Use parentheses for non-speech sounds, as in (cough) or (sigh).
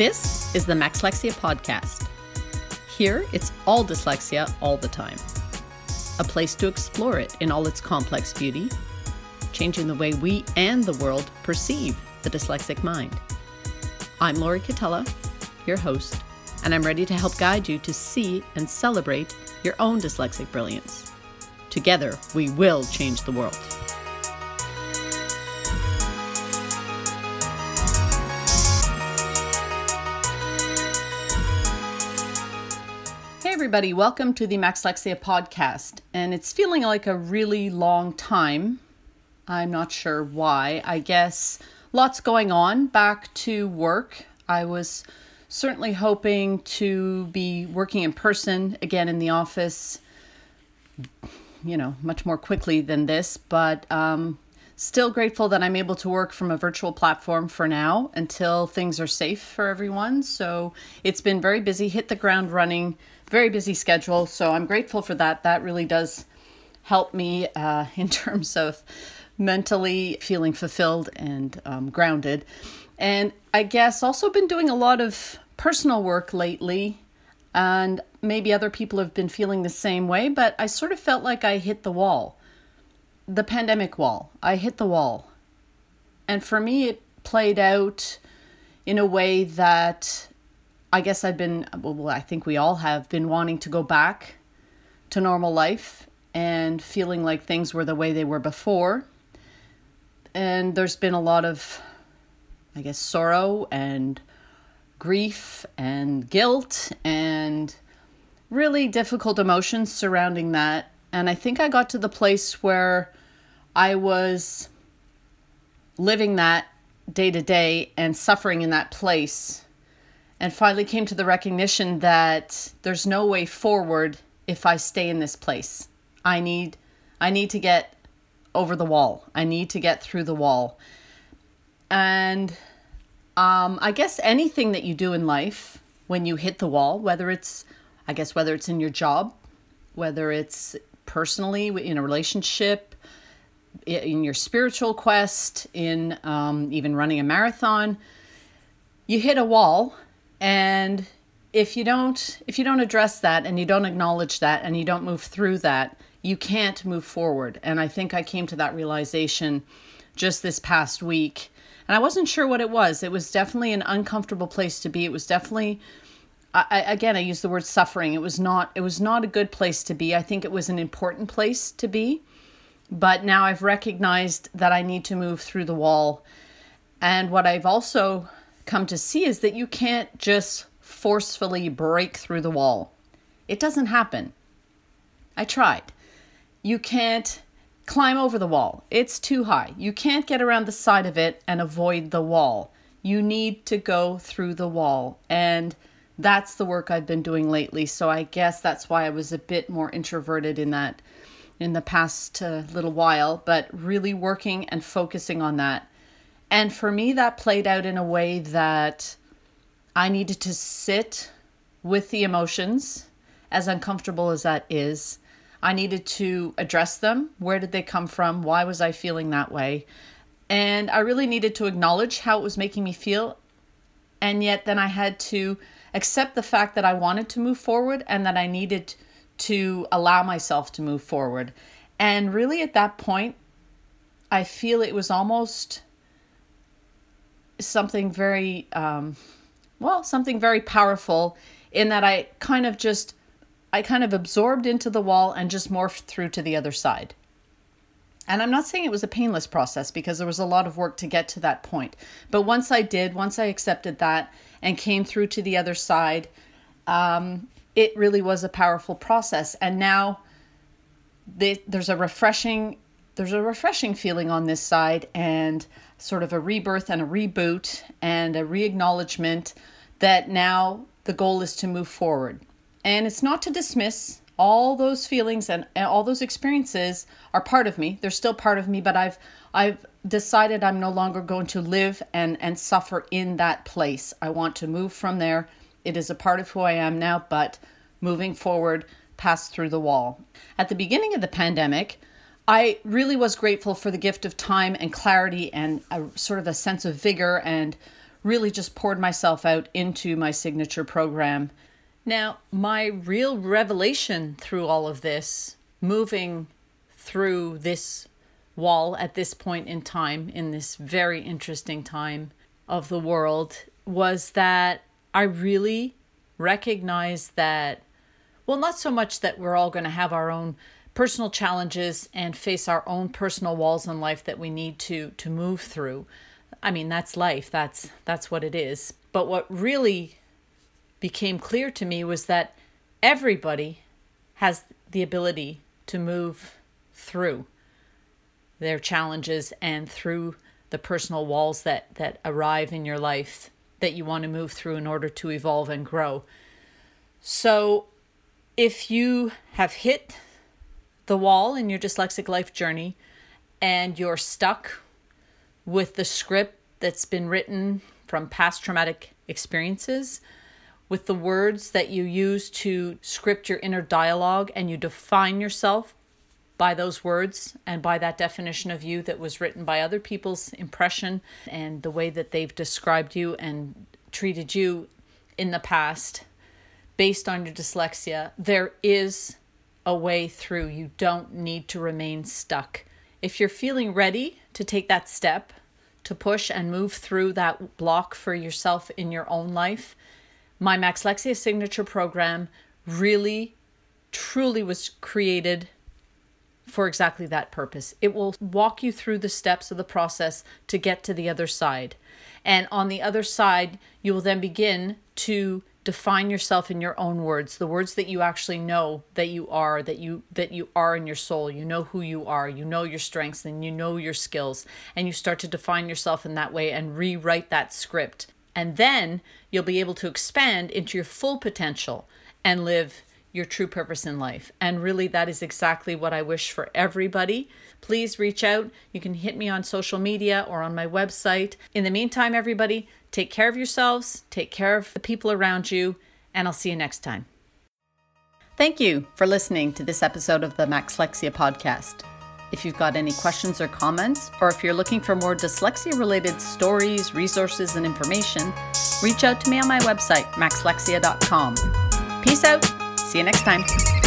This is the Maxlexia Podcast. Here, it's all dyslexia all the time. A place to explore it in all its complex beauty, changing the way we and the world perceive the dyslexic mind. I'm Lori Catella, your host, and I'm ready to help guide you to see and celebrate your own dyslexic brilliance. Together, we will change the world. Hey, everybody, welcome to the Maxlexia podcast. And it's feeling like a really long time. I'm not sure why. I guess lots going on. Back to work. I was certainly hoping to be working in person again in the office, you know, much more quickly than this, but um, still grateful that I'm able to work from a virtual platform for now until things are safe for everyone. So it's been very busy, hit the ground running very busy schedule. So I'm grateful for that. That really does help me uh, (laughs) in terms of mentally feeling fulfilled and um, grounded. And I guess also been doing a lot of personal work lately. And maybe other people have been feeling the same way, but I sort of felt like I hit the wall. The pandemic wall. I hit the wall. And for me, it played out in a way that I guess I've been, well, I think we all have been wanting to go back to normal life and feeling like things were the way they were before. And there's been a lot of, I guess, sorrow and grief and guilt and really difficult emotions surrounding that. And I think I got to the place where I was living that day to day and suffering in that place and finally came to the recognition that there's no way forward if I stay in this place. I need I need to get over the wall. I need to get through the wall. And um, I guess anything that you do in life when you hit the wall, whether it's I guess whether it's in your job, whether it's personally in a relationship, in your spiritual quest, in um, even running a marathon, you hit a wall and if you don't if you don't address that and you don't acknowledge that and you don't move through that, you can't move forward. And I think I came to that realization just this past week. And I wasn't sure what it was. It was definitely an uncomfortable place to be. It was definitely I, again, I use the word suffering. It was not. It was not a good place to be. I think it was an important place to be, but now I've recognized that I need to move through the wall. And what I've also come to see is that you can't just forcefully break through the wall. It doesn't happen. I tried. You can't climb over the wall, it's too high. You can't get around the side of it and avoid the wall. You need to go through the wall. And that's the work I've been doing lately. So I guess that's why I was a bit more introverted in that in the past uh, little while, but really working and focusing on that and for me, that played out in a way that I needed to sit with the emotions, as uncomfortable as that is. I needed to address them. Where did they come from? Why was I feeling that way? And I really needed to acknowledge how it was making me feel. And yet, then I had to accept the fact that I wanted to move forward and that I needed to allow myself to move forward. And really, at that point, I feel it was almost something very, um, well, something very powerful in that I kind of just, I kind of absorbed into the wall and just morphed through to the other side. And I'm not saying it was a painless process because there was a lot of work to get to that point. But once I did, once I accepted that and came through to the other side, um, it really was a powerful process. And now they, there's a refreshing there's a refreshing feeling on this side and sort of a rebirth and a reboot and a re-acknowledgement that now the goal is to move forward. And it's not to dismiss all those feelings and, and all those experiences are part of me. They're still part of me, but I've I've decided I'm no longer going to live and and suffer in that place. I want to move from there. It is a part of who I am now, but moving forward past through the wall. At the beginning of the pandemic, I really was grateful for the gift of time and clarity and a sort of a sense of vigor and really just poured myself out into my signature program. Now, my real revelation through all of this, moving through this wall at this point in time, in this very interesting time of the world, was that I really recognize that, well, not so much that we're all going to have our own personal challenges and face our own personal walls in life that we need to to move through. I mean, that's life. That's that's what it is. But what really became clear to me was that everybody has the ability to move through their challenges and through the personal walls that that arrive in your life that you want to move through in order to evolve and grow. So if you have hit the wall in your dyslexic life journey and you're stuck with the script that's been written from past traumatic experiences, with the words that you use to script your inner dialogue, and you define yourself by those words and by that definition of you that was written by other people's impression and the way that they've described you and treated you in the past based on your dyslexia, there is a way through. You don't need to remain stuck. If you're feeling ready to take that step, to push and move through that block for yourself in your own life, my Maxlexia signature program really, truly was created for exactly that purpose. It will walk you through the steps of the process to get to the other side. And on the other side, you will then begin to define yourself in your own words the words that you actually know that you are that you that you are in your soul you know who you are you know your strengths and you know your skills and you start to define yourself in that way and rewrite that script and then you'll be able to expand into your full potential and live your true purpose in life. And really, that is exactly what I wish for everybody. Please reach out. You can hit me on social media or on my website. In the meantime, everybody, take care of yourselves, take care of the people around you, and I'll see you next time. Thank you for listening to this episode of the Maxlexia podcast. If you've got any questions or comments, or if you're looking for more dyslexia related stories, resources, and information, reach out to me on my website, maxlexia.com. Peace out. See you next time.